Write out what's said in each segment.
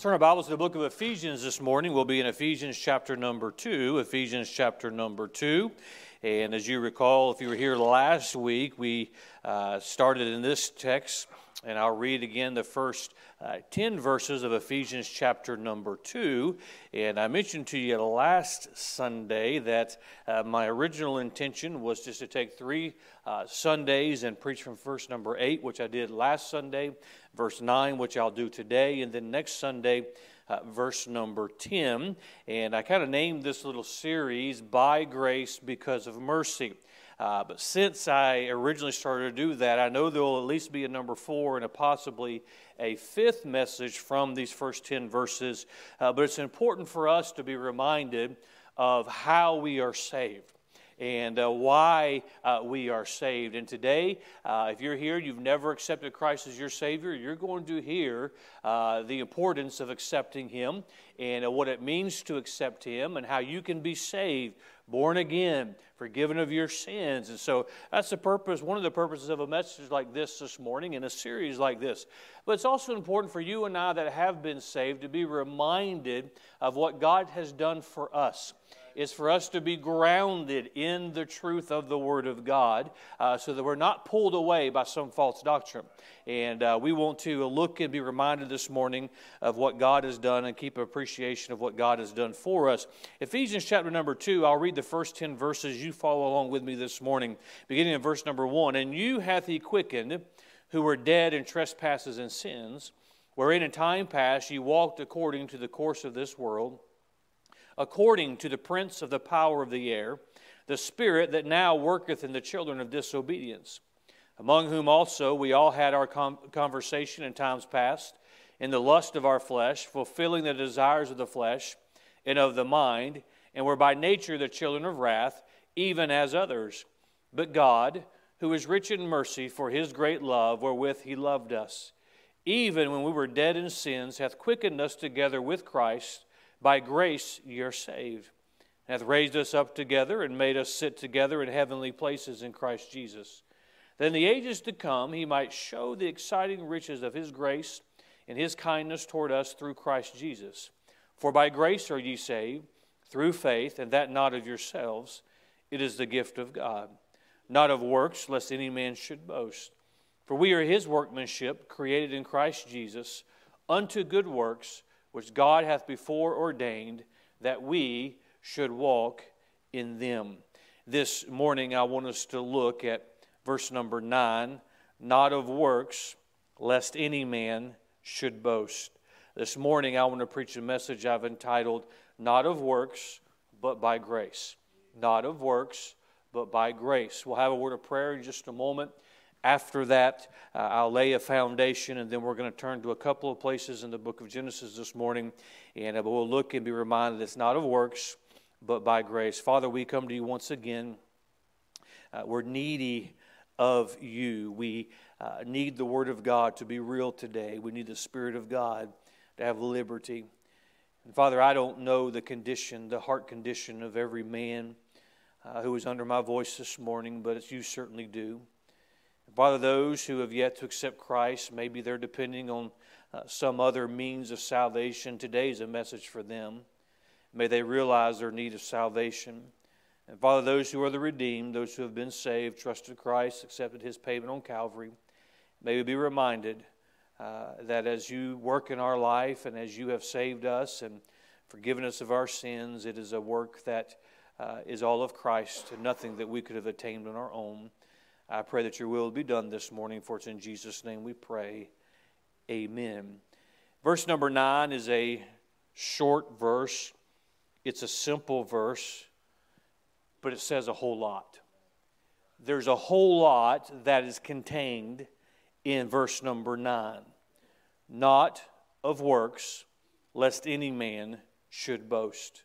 Let's turn our Bibles to the book of Ephesians this morning. We'll be in Ephesians chapter number 2. Ephesians chapter number 2. And as you recall, if you were here last week, we uh, started in this text, and I'll read again the first uh, 10 verses of Ephesians chapter number 2. And I mentioned to you last Sunday that uh, my original intention was just to take three uh, Sundays and preach from verse number 8, which I did last Sunday, verse 9, which I'll do today, and then next Sunday, uh, verse number 10. And I kind of named this little series, By Grace Because of Mercy. Uh, but since I originally started to do that, I know there will at least be a number four and a possibly a fifth message from these first 10 verses. Uh, but it's important for us to be reminded of how we are saved and uh, why uh, we are saved. And today, uh, if you're here, you've never accepted Christ as your Savior, you're going to hear uh, the importance of accepting Him and uh, what it means to accept Him and how you can be saved born again, forgiven of your sins. And so that's the purpose, one of the purposes of a message like this this morning in a series like this. But it's also important for you and I that have been saved to be reminded of what God has done for us is for us to be grounded in the truth of the Word of God uh, so that we're not pulled away by some false doctrine. And uh, we want to look and be reminded this morning of what God has done and keep appreciation of what God has done for us. Ephesians chapter number 2, I'll read the first 10 verses. You follow along with me this morning, beginning in verse number 1. And you hath he quickened who were dead in trespasses and sins, wherein in time past ye walked according to the course of this world according to the prince of the power of the air, the spirit that now worketh in the children of disobedience, among whom also we all had our conversation in times past, in the lust of our flesh, fulfilling the desires of the flesh and of the mind, and were by nature the children of wrath, even as others. But God, who is rich in mercy for his great love wherewith he loved us, even when we were dead in sins, hath quickened us together with Christ. By grace you're saved, and hath raised us up together and made us sit together in heavenly places in Christ Jesus. That in the ages to come he might show the exciting riches of his grace and his kindness toward us through Christ Jesus. For by grace are ye saved, through faith, and that not of yourselves. It is the gift of God, not of works, lest any man should boast. For we are his workmanship, created in Christ Jesus, unto good works which God hath before ordained that we should walk in them. This morning, I want us to look at verse number nine not of works, lest any man should boast. This morning, I want to preach a message I've entitled, Not of Works, but by Grace. Not of works, but by grace. We'll have a word of prayer in just a moment. After that, uh, I'll lay a foundation, and then we're going to turn to a couple of places in the book of Genesis this morning, and uh, we'll look and be reminded it's not of works, but by grace. Father, we come to you once again. Uh, we're needy of you. We uh, need the Word of God to be real today. We need the Spirit of God to have liberty. And Father, I don't know the condition, the heart condition of every man uh, who is under my voice this morning, but you certainly do. Father, those who have yet to accept Christ, maybe they're depending on uh, some other means of salvation. Today is a message for them. May they realize their need of salvation. And Father, those who are the redeemed, those who have been saved, trusted Christ, accepted his payment on Calvary, may we be reminded uh, that as you work in our life and as you have saved us and forgiven us of our sins, it is a work that uh, is all of Christ and nothing that we could have attained on our own. I pray that your will be done this morning, for it's in Jesus' name we pray. Amen. Verse number nine is a short verse, it's a simple verse, but it says a whole lot. There's a whole lot that is contained in verse number nine. Not of works, lest any man should boast.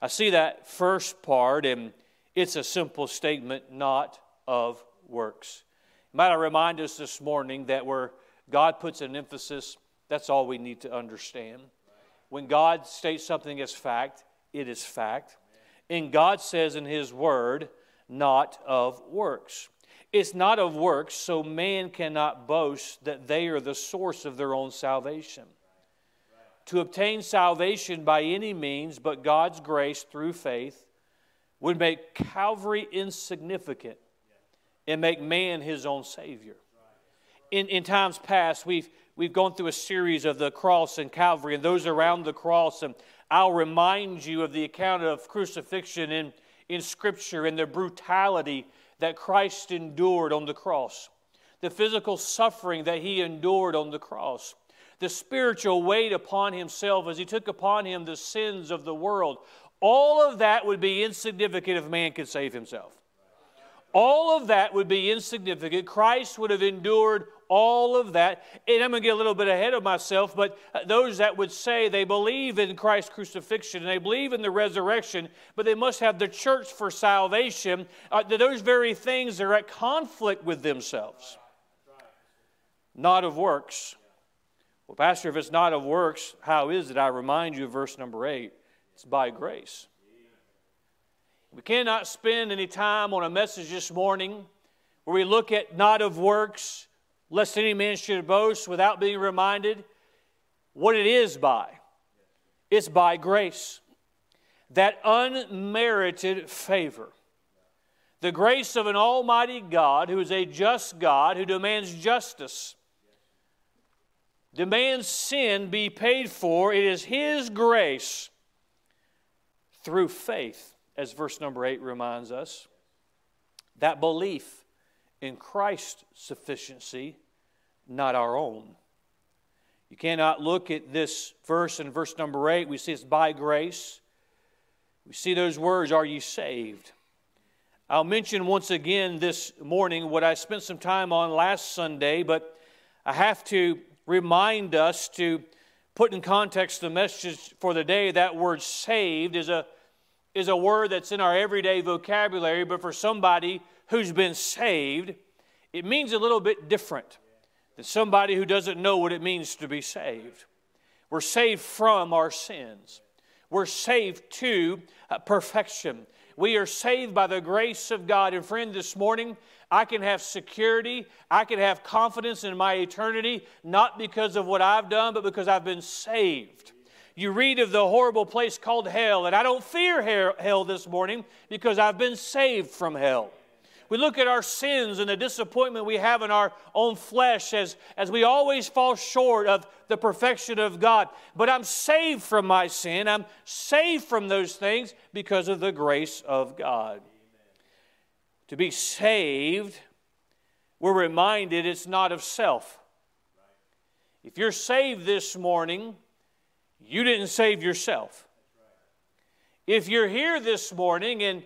I see that first part, and it's a simple statement, not of works. Might I remind us this morning that where God puts an emphasis, that's all we need to understand. When God states something as fact, it is fact. And God says in His Word, not of works. It's not of works, so man cannot boast that they are the source of their own salvation. to obtain salvation by any means but God's grace through faith would make Calvary insignificant and make man his own Savior. In, in times past, we've, we've gone through a series of the cross and Calvary and those around the cross, and I'll remind you of the account of crucifixion in, in Scripture and the brutality that Christ endured on the cross, the physical suffering that he endured on the cross, the spiritual weight upon himself as he took upon him the sins of the world. All of that would be insignificant if man could save himself. All of that would be insignificant. Christ would have endured all of that. And I'm going to get a little bit ahead of myself, but uh, those that would say they believe in Christ's crucifixion and they believe in the resurrection, but they must have the church for salvation, uh, those very things are at conflict with themselves. Not of works. Well, Pastor, if it's not of works, how is it? I remind you of verse number eight it's by grace. We cannot spend any time on a message this morning where we look at not of works, lest any man should boast, without being reminded what it is by. It's by grace. That unmerited favor. The grace of an almighty God who is a just God who demands justice, demands sin be paid for. It is His grace through faith, as verse number 8 reminds us. That belief in Christ's sufficiency, not our own. You cannot look at this verse in verse number 8. We see it's by grace. We see those words, Are you saved? I'll mention once again this morning what I spent some time on last Sunday, but I have to remind us to put in context the message for the day. That word saved is a, is a word that's in our everyday vocabulary, but for somebody who's been saved, it means a little bit different than somebody who doesn't know what it means to be saved. We're saved from our sins, we're saved to uh, perfection. We are saved by the grace of God. And friend, this morning, I can have security, I can have confidence in my eternity, not because of what I've done, but because I've been saved. You read of the horrible place called hell, and I don't fear hell this morning because I've been saved from hell. We look at our sins and the disappointment we have in our own flesh as, as we always fall short of the perfection of God. But I'm saved from my sin. I'm saved from those things because of the grace of God. To be saved, we're reminded it's not of self. If you're saved this morning, you didn't save yourself. If you're here this morning and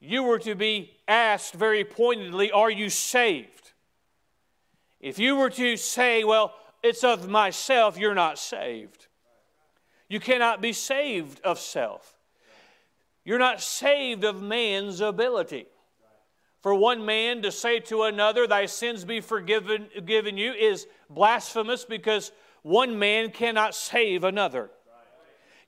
you were to be asked very pointedly, Are you saved? If you were to say, Well, it's of myself, you're not saved. You cannot be saved of self. You're not saved of man's ability. For one man to say to another, Thy sins be forgiven given you, is blasphemous because one man cannot save another.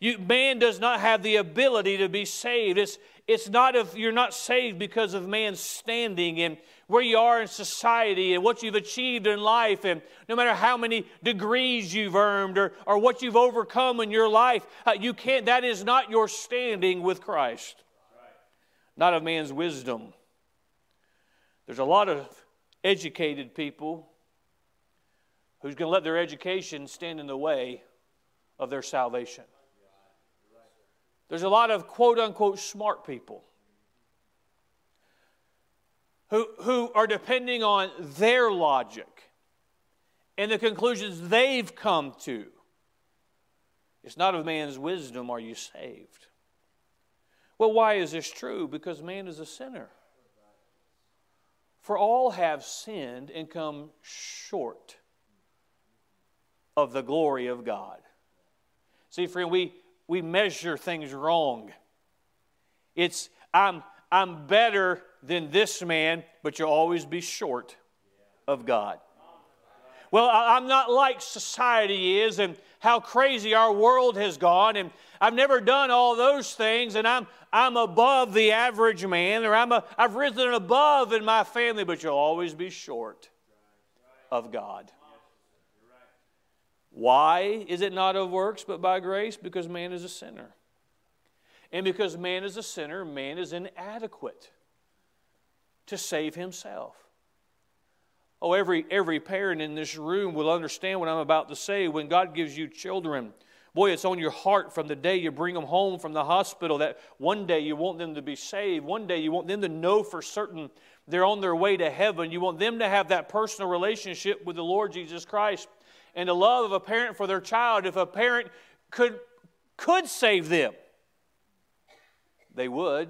You, man does not have the ability to be saved. It's, it's not if you're not saved because of man's standing and where you are in society and what you've achieved in life, and no matter how many degrees you've earned or, or what you've overcome in your life, uh, you can't. That is not your standing with Christ. Not of man's wisdom. There's a lot of educated people who's going to let their education stand in the way of their salvation. There's a lot of quote unquote smart people who, who are depending on their logic and the conclusions they've come to. It's not of man's wisdom are you saved. Well, why is this true? Because man is a sinner. For all have sinned and come short of the glory of God. See, friend, we, we measure things wrong. It's, I'm, I'm better than this man, but you'll always be short of God. Well, I'm not like society is and how crazy our world has gone, and I've never done all those things, and I'm, I'm above the average man, or I'm a, I've risen above in my family, but you'll always be short of God. Why is it not of works but by grace? Because man is a sinner. And because man is a sinner, man is inadequate to save himself. Oh, every, every parent in this room will understand what I'm about to say. When God gives you children, boy, it's on your heart from the day you bring them home from the hospital that one day you want them to be saved. One day you want them to know for certain they're on their way to heaven. You want them to have that personal relationship with the Lord Jesus Christ and the love of a parent for their child. If a parent could, could save them, they would.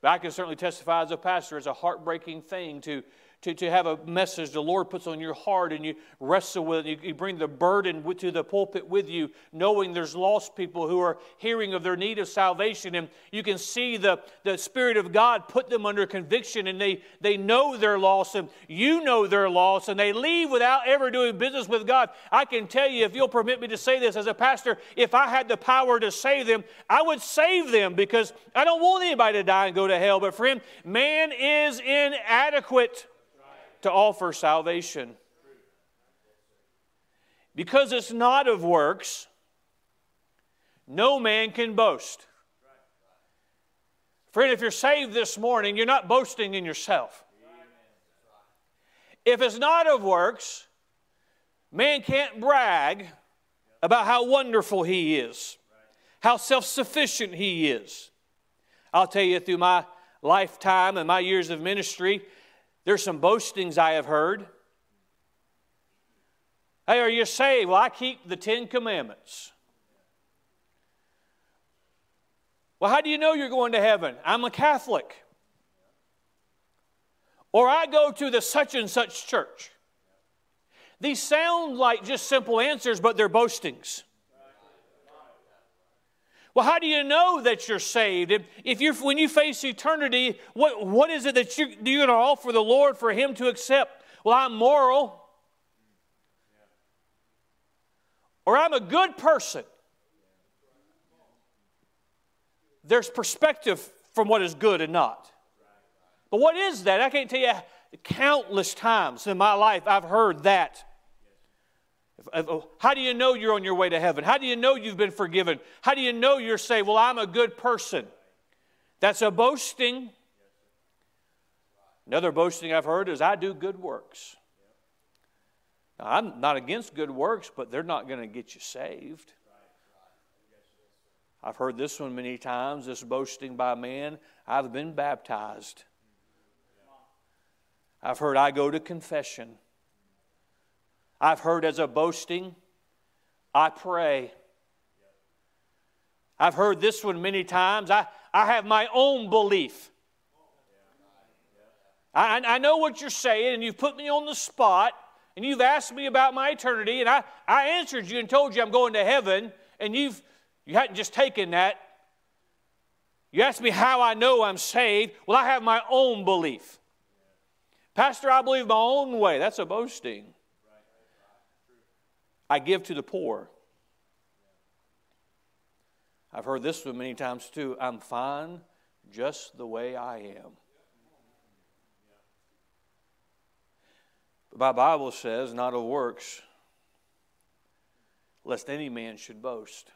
But I can certainly testify as a pastor, it's a heartbreaking thing to to, to have a message the Lord puts on your heart and you wrestle with it. You, you bring the burden with, to the pulpit with you, knowing there's lost people who are hearing of their need of salvation. And you can see the, the Spirit of God put them under conviction and they, they know they're lost and you know they're lost and they leave without ever doing business with God. I can tell you, if you'll permit me to say this as a pastor, if I had the power to save them, I would save them because I don't want anybody to die and go to hell. But friend, man is inadequate to offer salvation. Because it's not of works, no man can boast. Friend, if you're saved this morning, you're not boasting in yourself. If it's not of works, man can't brag about how wonderful he is, how self sufficient he is. I'll tell you through my lifetime and my years of ministry, there's some boastings I have heard. Hey, are you saved? Well, I keep the Ten Commandments. Well, how do you know you're going to heaven? I'm a Catholic. Or I go to the such and such church. These sound like just simple answers, but they're boastings. Well, how do you know that you're saved? If, you're, when you face eternity, what, what is it that you're, you're going to offer the Lord for Him to accept? Well, I'm moral. Or I'm a good person. There's perspective from what is good and not. But what is that? I can't tell you countless times in my life I've heard that. Oh, how do you know you're on your way to heaven? How do you know you've been forgiven? How do you know you're saved? Well, I'm a good person. That's a boasting. Another boasting I've heard is I do good works. Now, I'm not against good works, but they're not going to get you saved. I've heard this one many times this boasting by man. I've been baptized. I've heard I go to confession. I've heard as a boasting, I pray. I've heard this one many times. I, I have my own belief. I, I know what you're saying, and you've put me on the spot, and you've asked me about my eternity, and I, I answered you and told you I'm going to heaven, and you've you hadn't just taken that. You asked me how I know I'm saved. Well, I have my own belief. Pastor, I believe my own way. That's a boasting. I give to the poor. I've heard this one many times too. I'm fine just the way I am. But my Bible says, not of works, lest any man should boast.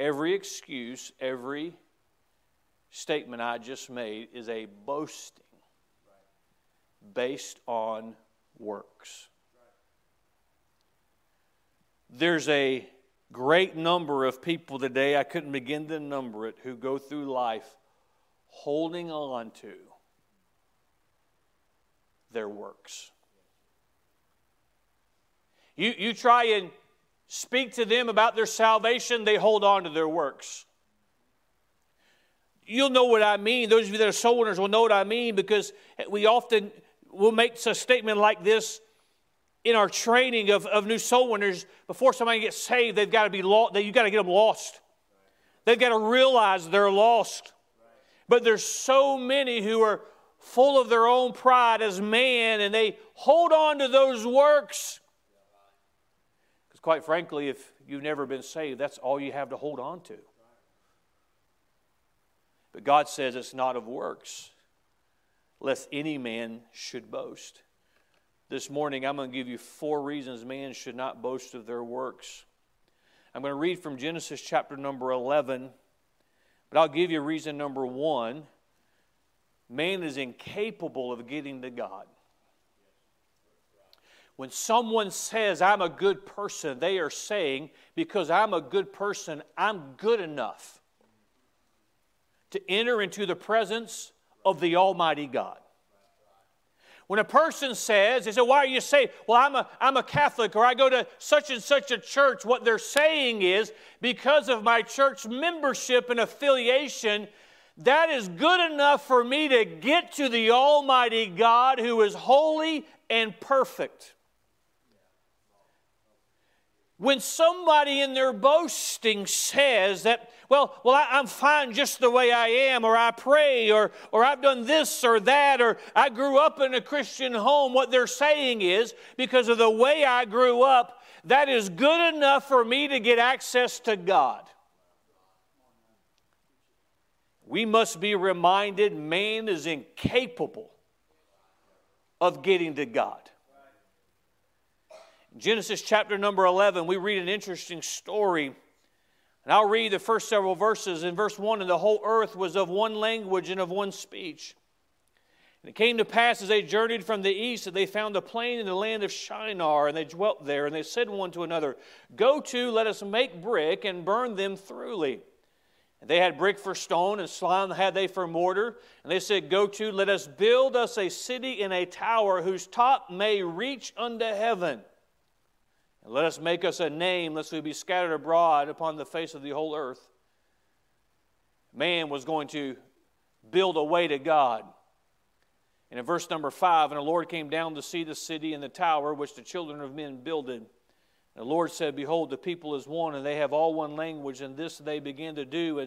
Every excuse, every statement I just made is a boasting based on works. There's a great number of people today, I couldn't begin to number it, who go through life holding on to their works. You, you try and speak to them about their salvation, they hold on to their works. You'll know what I mean. Those of you that are soul winners will know what I mean because we often will make a statement like this in our training of, of new soul winners, before somebody gets saved, they've got to be lost. You've got to get them lost. They've got to realize they're lost. But there's so many who are full of their own pride as man, and they hold on to those works. Because quite frankly, if you've never been saved, that's all you have to hold on to. But God says it's not of works, lest any man should boast. This morning, I'm going to give you four reasons man should not boast of their works. I'm going to read from Genesis chapter number 11, but I'll give you reason number one man is incapable of getting to God. When someone says, I'm a good person, they are saying, because I'm a good person, I'm good enough to enter into the presence of the Almighty God. When a person says, they say, Why are you saved? Well, I'm a, I'm a Catholic or I go to such and such a church. What they're saying is, because of my church membership and affiliation, that is good enough for me to get to the Almighty God who is holy and perfect. When somebody in their boasting says that, well, well, I, am fine just the way I am, or I pray, or, or I've done this or that, or I grew up in a Christian home, what they're saying is, because of the way I grew up, that is good enough for me to get access to God. We must be reminded man is incapable of getting to God. Genesis chapter number 11, we read an interesting story. And I'll read the first several verses. In verse 1, and the whole earth was of one language and of one speech. And it came to pass as they journeyed from the east that they found a plain in the land of Shinar, and they dwelt there. And they said one to another, Go to, let us make brick and burn them thoroughly. And they had brick for stone, and slime had they for mortar. And they said, Go to, let us build us a city and a tower whose top may reach unto heaven. And let us make us a name, lest we be scattered abroad upon the face of the whole earth. Man was going to build a way to God. And in verse number five, and the Lord came down to see the city and the tower which the children of men builded. And the Lord said, Behold, the people is one, and they have all one language, and this they begin to do,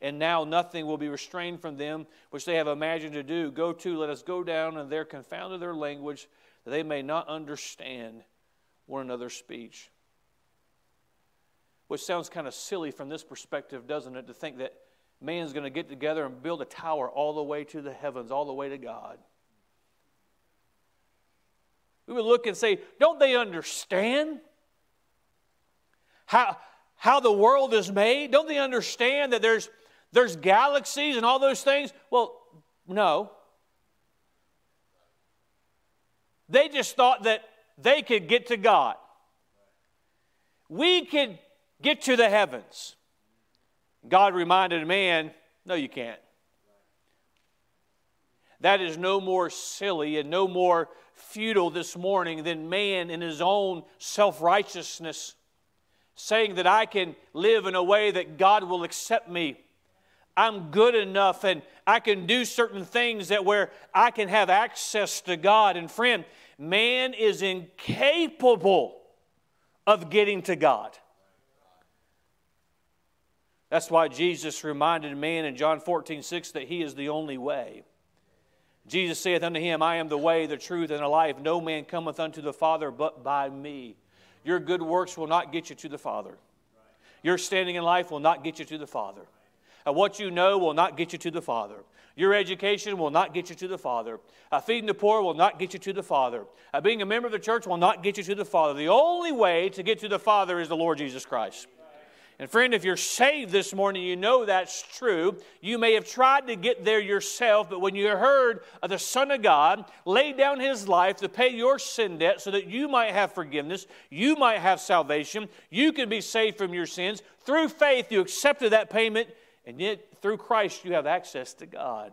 and now nothing will be restrained from them which they have imagined to do. Go to, let us go down, and there confounded their language, that they may not understand one another's speech. Which sounds kind of silly from this perspective, doesn't it, to think that man's going to get together and build a tower all the way to the heavens, all the way to God. We would look and say, don't they understand how, how the world is made? Don't they understand that there's, there's galaxies and all those things? Well, no. They just thought that they could get to God. We could get to the heavens. God reminded man, no, you can't. That is no more silly and no more futile this morning than man in his own self righteousness saying that I can live in a way that God will accept me. I'm good enough and I can do certain things that where I can have access to God. And friend, man is incapable of getting to God. That's why Jesus reminded man in John 14, 6 that he is the only way. Jesus saith unto him, I am the way, the truth, and the life. No man cometh unto the Father but by me. Your good works will not get you to the Father. Your standing in life will not get you to the Father. And what you know will not get you to the Father. Your education will not get you to the Father. Uh, feeding the poor will not get you to the Father. Uh, being a member of the church will not get you to the Father. The only way to get to the Father is the Lord Jesus Christ. And friend, if you're saved this morning, you know that's true. You may have tried to get there yourself, but when you heard of the Son of God lay down his life to pay your sin debt so that you might have forgiveness, you might have salvation, you can be saved from your sins, through faith you accepted that payment, and yet, through Christ, you have access to God.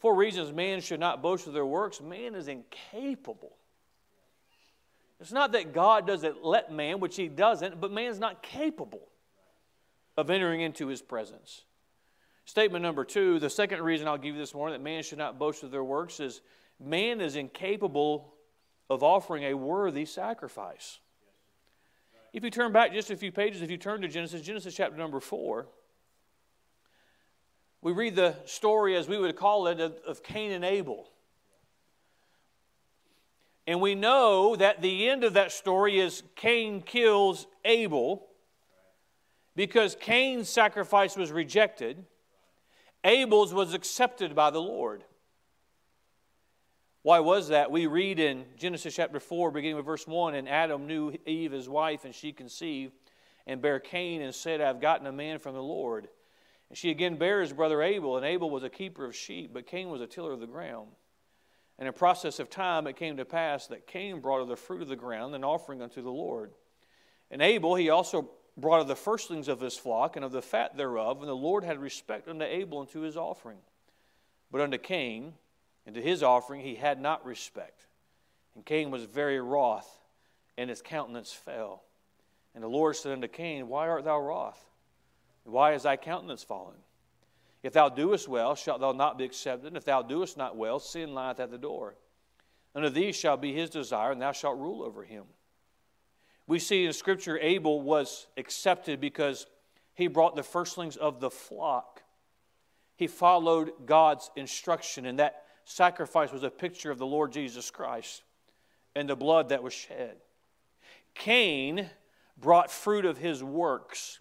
Four reasons man should not boast of their works. Man is incapable. It's not that God doesn't let man, which he doesn't, but man's not capable of entering into his presence. Statement number two, the second reason I'll give you this morning that man should not boast of their works is man is incapable of offering a worthy sacrifice. If you turn back just a few pages, if you turn to Genesis, Genesis chapter number four, we read the story, as we would call it, of, of Cain and Abel. And we know that the end of that story is Cain kills Abel because Cain's sacrifice was rejected, Abel's was accepted by the Lord. Why was that? We read in Genesis chapter 4, beginning with verse 1 And Adam knew Eve, his wife, and she conceived, and bare Cain, and said, I have gotten a man from the Lord. And she again bare his brother Abel, and Abel was a keeper of sheep, but Cain was a tiller of the ground. And in process of time it came to pass that Cain brought of the fruit of the ground an offering unto the Lord. And Abel he also brought of the firstlings of his flock and of the fat thereof, and the Lord had respect unto Abel and to his offering. But unto Cain and to his offering he had not respect. And Cain was very wroth, and his countenance fell. And the Lord said unto Cain, Why art thou wroth? Why is thy countenance fallen? If thou doest well, shalt thou not be accepted. And if thou doest not well, sin lieth at the door. Unto thee shall be his desire, and thou shalt rule over him. We see in Scripture Abel was accepted because he brought the firstlings of the flock. He followed God's instruction, and that sacrifice was a picture of the Lord Jesus Christ and the blood that was shed. Cain brought fruit of his works.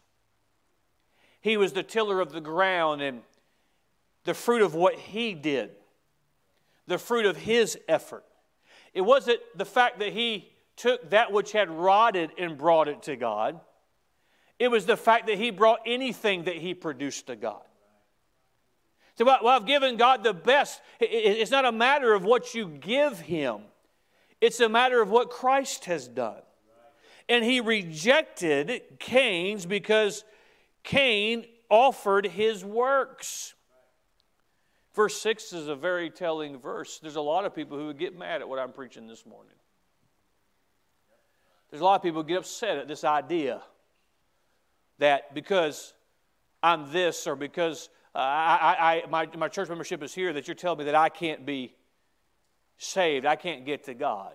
He was the tiller of the ground and the fruit of what he did, the fruit of his effort. It wasn't the fact that he took that which had rotted and brought it to God, it was the fact that he brought anything that he produced to God. Well, I've given God the best. It's not a matter of what you give him, it's a matter of what Christ has done. And he rejected Cain's because Cain offered his works. Verse 6 is a very telling verse. There's a lot of people who would get mad at what I'm preaching this morning. There's a lot of people who get upset at this idea that because I'm this or because uh, I, I, my, my church membership is here, that you're telling me that I can't be saved, I can't get to God.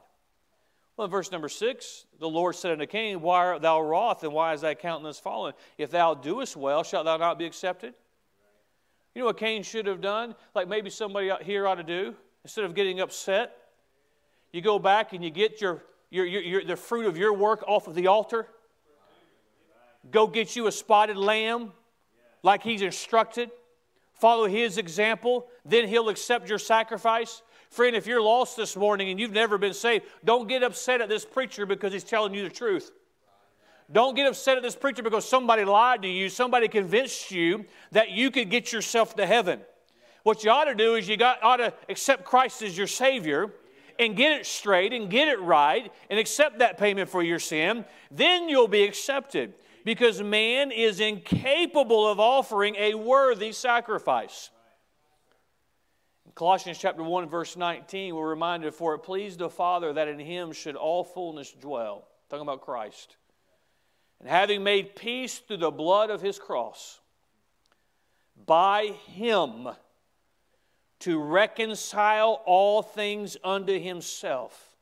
Well, in verse number six, the Lord said unto Cain, Why art thou wroth, and why is thy countenance fallen? If thou doest well, shalt thou not be accepted? You know what Cain should have done? Like maybe somebody out here ought to do? Instead of getting upset, you go back and you get your, your, your, your the fruit of your work off of the altar. Go get you a spotted lamb like he's instructed. Follow his example. Then he'll accept your sacrifice. Friend, if you're lost this morning and you've never been saved, don't get upset at this preacher because he's telling you the truth. Don't get upset at this preacher because somebody lied to you, somebody convinced you that you could get yourself to heaven. What you ought to do is you got, ought to accept Christ as your Savior and get it straight and get it right and accept that payment for your sin. Then you'll be accepted because man is incapable of offering a worthy sacrifice. In Colossians chapter 1, verse 19, we're reminded, For it pleased the Father that in him should all fullness dwell. Talking about Christ. And having made peace through the blood of his cross, by him to reconcile all things unto himself.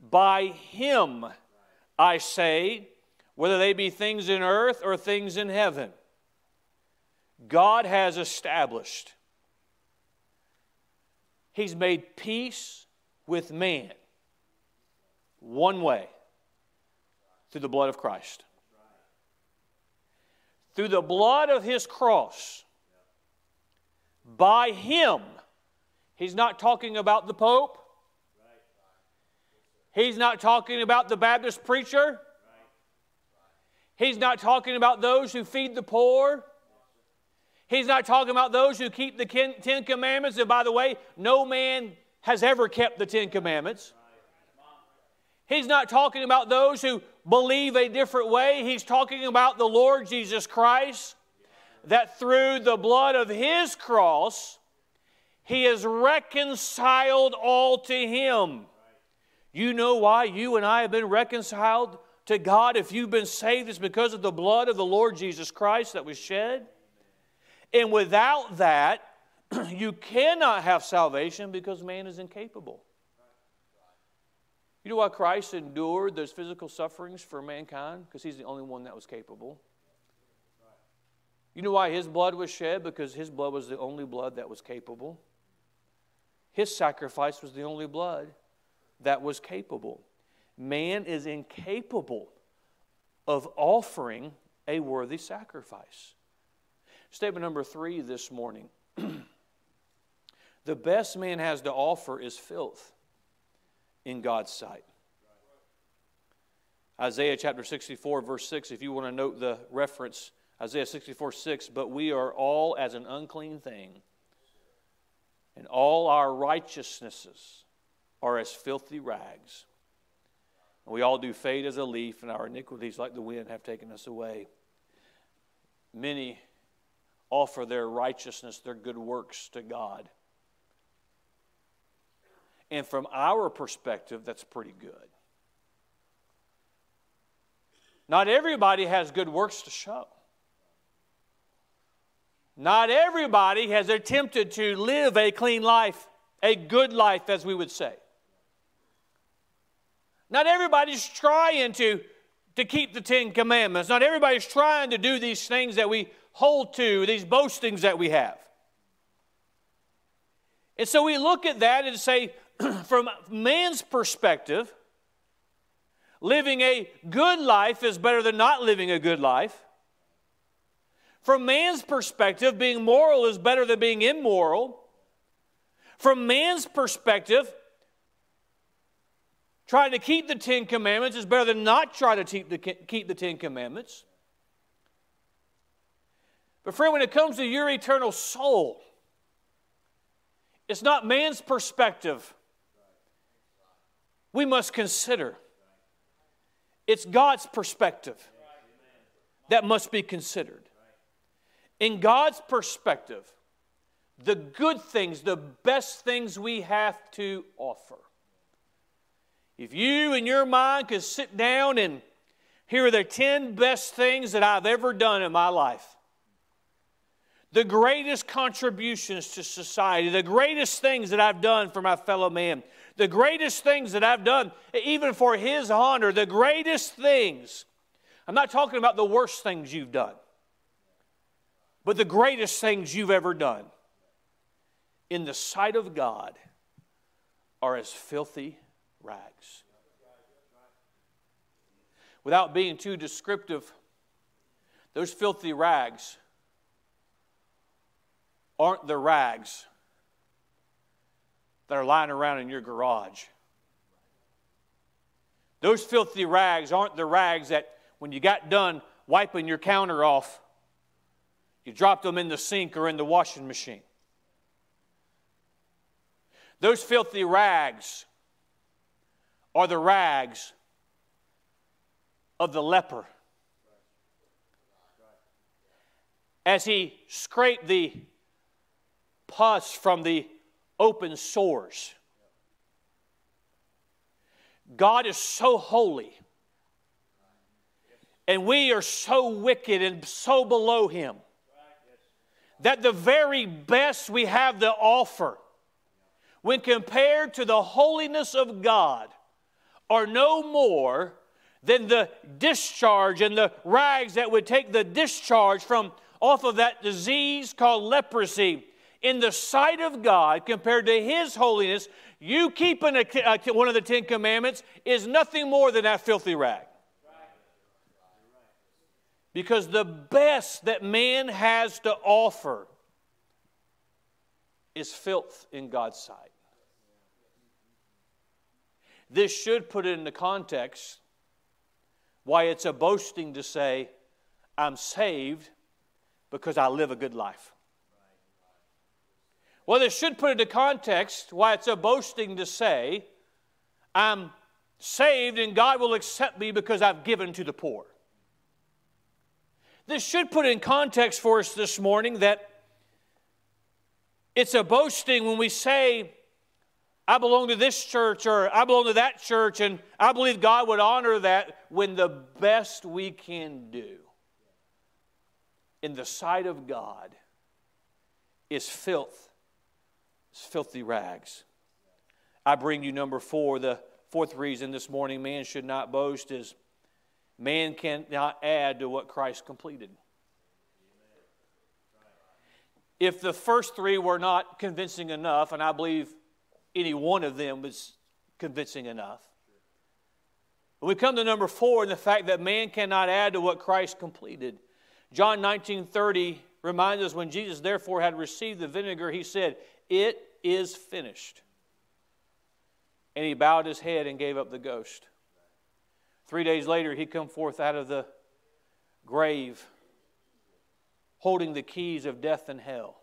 By him, I say, whether they be things in earth or things in heaven, God has established He's made peace with man one way through the blood of Christ. Through the blood of his cross, by him, he's not talking about the Pope. He's not talking about the Baptist preacher. He's not talking about those who feed the poor. He's not talking about those who keep the Ten Commandments. And by the way, no man has ever kept the Ten Commandments. He's not talking about those who believe a different way. He's talking about the Lord Jesus Christ, that through the blood of His cross, He has reconciled all to Him. You know why you and I have been reconciled to God if you've been saved? It's because of the blood of the Lord Jesus Christ that was shed. And without that, you cannot have salvation because man is incapable. You know why Christ endured those physical sufferings for mankind? Because he's the only one that was capable. You know why his blood was shed? Because his blood was the only blood that was capable. His sacrifice was the only blood that was capable. Man is incapable of offering a worthy sacrifice. Statement number three this morning. the best man has to offer is filth in God's sight. Isaiah chapter 64, verse 6, if you want to note the reference, Isaiah 64, 6, but we are all as an unclean thing, and all our righteousnesses are as filthy rags. We all do fade as a leaf, and our iniquities, like the wind, have taken us away. Many offer their righteousness, their good works to God. And from our perspective, that's pretty good. Not everybody has good works to show. Not everybody has attempted to live a clean life, a good life, as we would say. Not everybody's trying to, to keep the Ten Commandments. Not everybody's trying to do these things that we hold to, these boastings that we have. And so we look at that and say, from man's perspective, Living a good life is better than not living a good life. From man's perspective, being moral is better than being immoral. From man's perspective, trying to keep the Ten Commandments is better than not trying to keep the, Ten Commandments. But, friend, when it comes to your eternal soul, it's not man's perspective we must consider. It's God's perspective that must be considered. In God's perspective, the good things, the best things we have to offer. If you in your mind could sit down and here are the 10 best things that I've ever done in my life, the greatest contributions to society, the greatest things that I've done for my fellow man, the greatest things that I've done, even for His honor, the greatest things. I'm not talking about the worst things you've done, but the greatest things you've ever done in the sight of God are as filthy rags. Without being too descriptive, those filthy rags aren't the rags that are lying around in your garage. Those filthy rags aren't the rags that when you got done wiping your counter off, you dropped them in the sink or in the washing machine. Those filthy rags are the rags of the leper. As he scraped the pus from the open sores. God is so holy, and we are so wicked and so below Him that the very best we have to offer, when compared to the holiness of God, are no more than the discharge and the rags that would take the discharge from off of that disease called leprosy in the sight of God compared to His holiness, you keeping a, a, one of the Ten Commandments is nothing more than that filthy rag. Because the best that man has to offer is filth in God's sight. This should put it into context why it's a boasting to say, I'm saved because I live a good life. Well, this should put into context why it's a boasting to say, I'm saved and God will accept me because I've given to the poor. This should put in context for us this morning that it's a boasting when we say, I belong to this church or I belong to that church, and I believe God would honor that when the best we can do in the sight of God is filth it's filthy rags. I bring you number four. The fourth reason this morning man should not boast is man cannot add to what Christ completed. If the first three were not convincing enough, and I believe any one of them was convincing enough, we come to number four and the fact that man cannot add to what Christ completed, John 19 30 reminds us when Jesus therefore had received the vinegar, he said, it is finished. And he bowed his head and gave up the ghost. Three days later, he come forth out of the grave holding the keys of death and hell.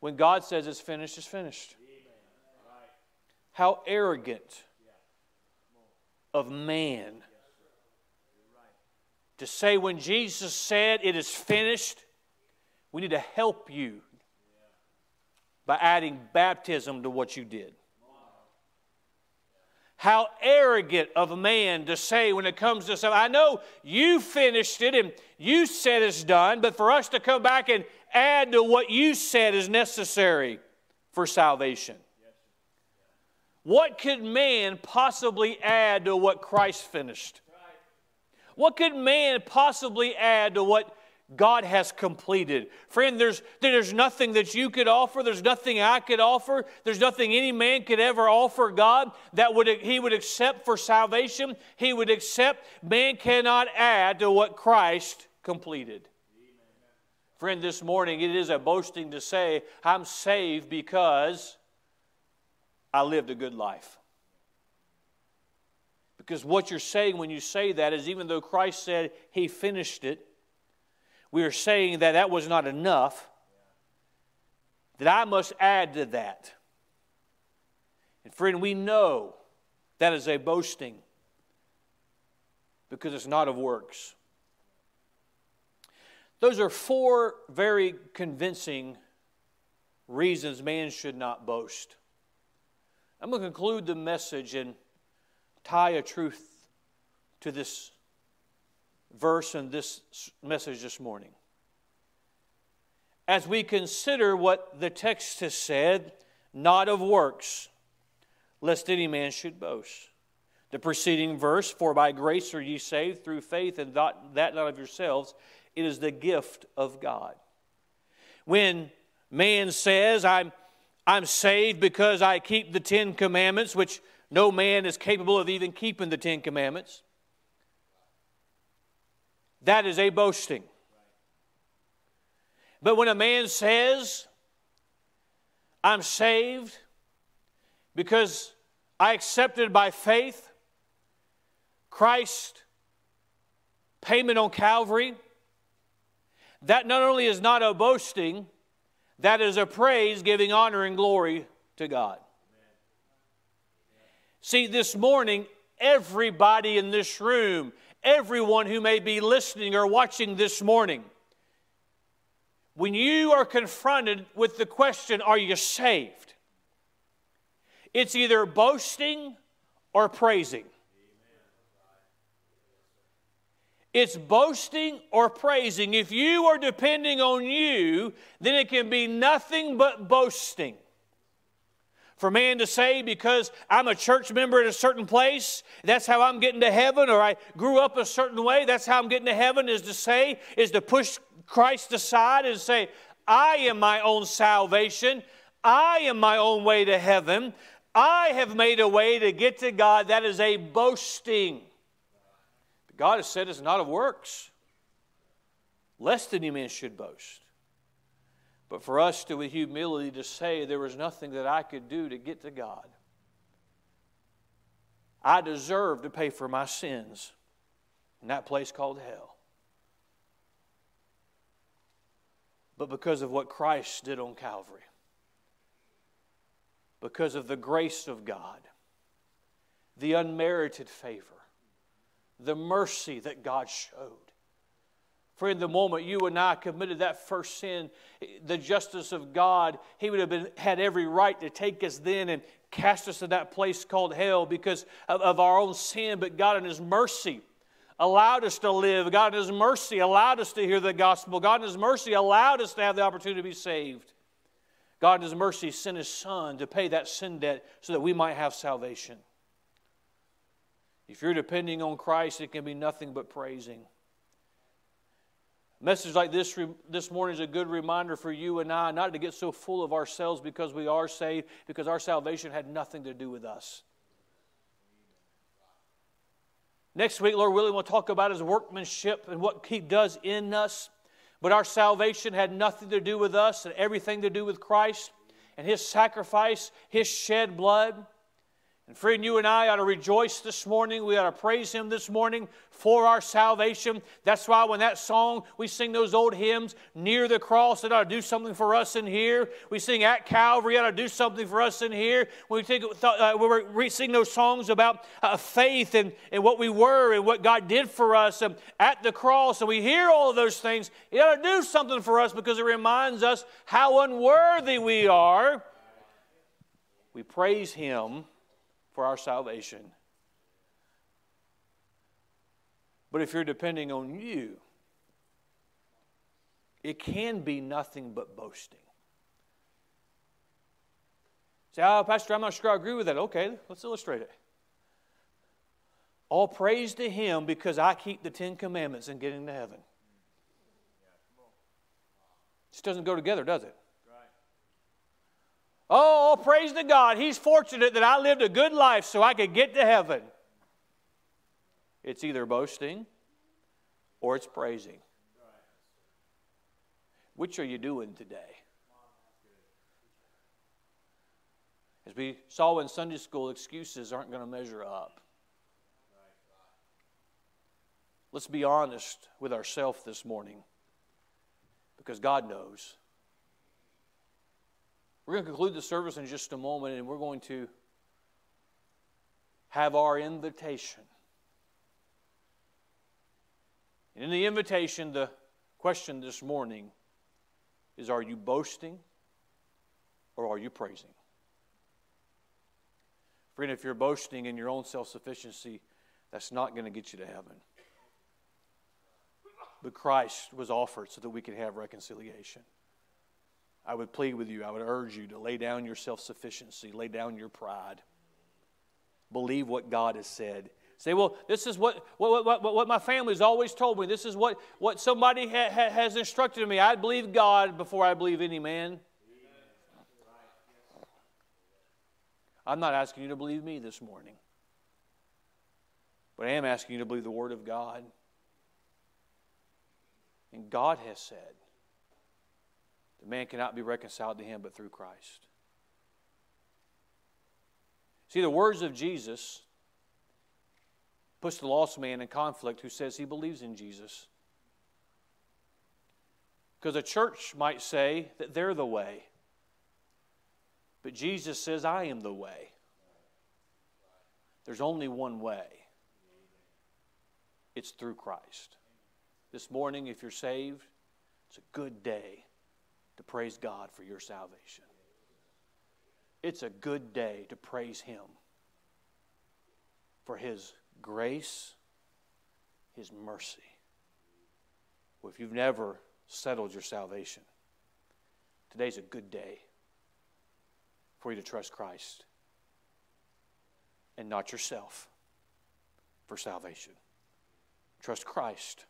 When God says it's finished, it's finished. How arrogant of man to say when Jesus said it is finished, we need to help you by adding baptism to what you did. How arrogant of man to say when it comes to something, I know you finished it and you said it's done, but for us to come back and add to what you said is necessary for salvation. What could man possibly add to what Christ finished? What could man possibly add to what God has completed. Friend, there's, there's nothing that you could offer. There's nothing I could offer. There's nothing any man could ever offer God that would, he would accept for salvation. He would accept. Man cannot add to what Christ completed. Friend, this morning it is a boasting to say, I'm saved because I lived a good life. Because what you're saying when you say that is even though Christ said he finished it, we are saying that that was not enough, that I must add to that. And friend, we know that is a boasting because it's not of works. Those are four very convincing reasons man should not boast. I'm going to conclude the message and tie a truth to this verse and this message this morning. As we consider what the text has said, not of works, lest any man should boast. The preceding verse, for by grace are ye saved through faith, and that, not of yourselves, it is the gift of God. When man says, I'm, I'm saved because I keep the Ten Commandments, which no man is capable of even keeping the Ten Commandments, that is a boasting. But when a man says, I'm saved because I accepted by faith Christ payment on Calvary, that not only is not a boasting, that is a praise giving honor and glory to God. See, this morning, everybody in this room everyone who may be listening or watching this morning. When you are confronted with the question, Are you saved? It's either boasting or praising. It's boasting or praising. If you are depending on you, then it can be nothing but boasting. For man to say, because I'm a church member at a certain place, that's how I'm getting to heaven, or I grew up a certain way, that's how I'm getting to heaven, is to say, is to push Christ aside and say, I am my own salvation. I am my own way to heaven. I have made a way to get to God. That is a boasting. God has said it's not of works, lest any man should boast. But for us to, with humility, to say there was nothing that I could do to get to God. I deserve to pay for my sins in that place called hell. But because of what Christ did on Calvary, because of the grace of God, the unmerited favor, the mercy that God showed, for in the moment you and I committed that first sin, the justice of God, He would have been, had every right to take us then and cast us in that place called hell because of, of our own sin. But God, in His mercy, allowed us to live. God, in His mercy, allowed us to hear the gospel. God, in His mercy, allowed us to have the opportunity to be saved. God, in His mercy, sent His Son to pay that sin debt so that we might have salvation. If you're depending on Christ, it can be nothing but praising. A message like this this morning is a good reminder for you and I not to get so full of ourselves because we are saved, because our salvation had nothing to do with us. Next week, Lord willing, we'll talk about his workmanship and what he does in us. But our salvation had nothing to do with us and everything to do with Christ. and His sacrifice, His shed blood. And friend, you and I ought to rejoice this morning. We ought to praise Him this morning for our salvation. That's why when that song, we sing those old hymns, Near the Cross, it ought to do something for us in here. We sing At Calvary, it ought to do something for us in here. When we, think, uh, we sing those songs about uh, faith and, and what we were and what God did for us um, at the cross, and we hear all of those things, it ought to do something for us because it reminds us how unworthy we are. We praise Him for our salvation. But if you're depending on you, it can be nothing but boasting. Say, oh, Pastor, I'm not sure I agree with that. Okay, let's illustrate it. All praise to Him because I keep the Ten Commandments and get into heaven. This doesn't go together, does it? Oh, oh, praise to God. He's fortunate that I lived a good life so I could get to heaven. It's either boasting or it's praising. Which are you doing today? As we saw in Sunday school, excuses aren't going to measure up. Let's be honest with ourselves this morning because God knows. We're going to conclude the service in just a moment, and we're going to have our invitation. And in the invitation, the question this morning is Are you boasting or are you praising? Friend, if you're boasting in your own self sufficiency, that's not going to get you to heaven. But Christ was offered so that we could have reconciliation. I would plead with you, I would urge you to lay down your self sufficiency, lay down your pride. Believe what God has said. Say, well, this is what, what, what, what my family's always told me. This is what, what somebody ha, ha, has instructed me. I believe God before I believe any man. I'm not asking you to believe me this morning, but I am asking you to believe the Word of God. And God has said, man cannot be reconciled to him but through Christ. See, the words of Jesus puts the lost man in conflict who says he believes in Jesus. Because a church might say that they're the way. But Jesus says, I am the way. There's only one way it's through Christ. This morning, if you're saved, it's a good day to praise God for your salvation. It's a good day to praise Him for His grace, His mercy. Well, if you've never settled your salvation, today's a good day for you to trust Christ and not yourself for salvation. Trust Christ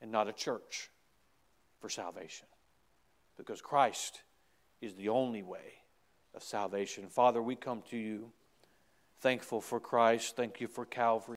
and not a church for salvation because Christ is the only way of salvation. Father, we come to you thankful for Christ. Thank you for Calvary.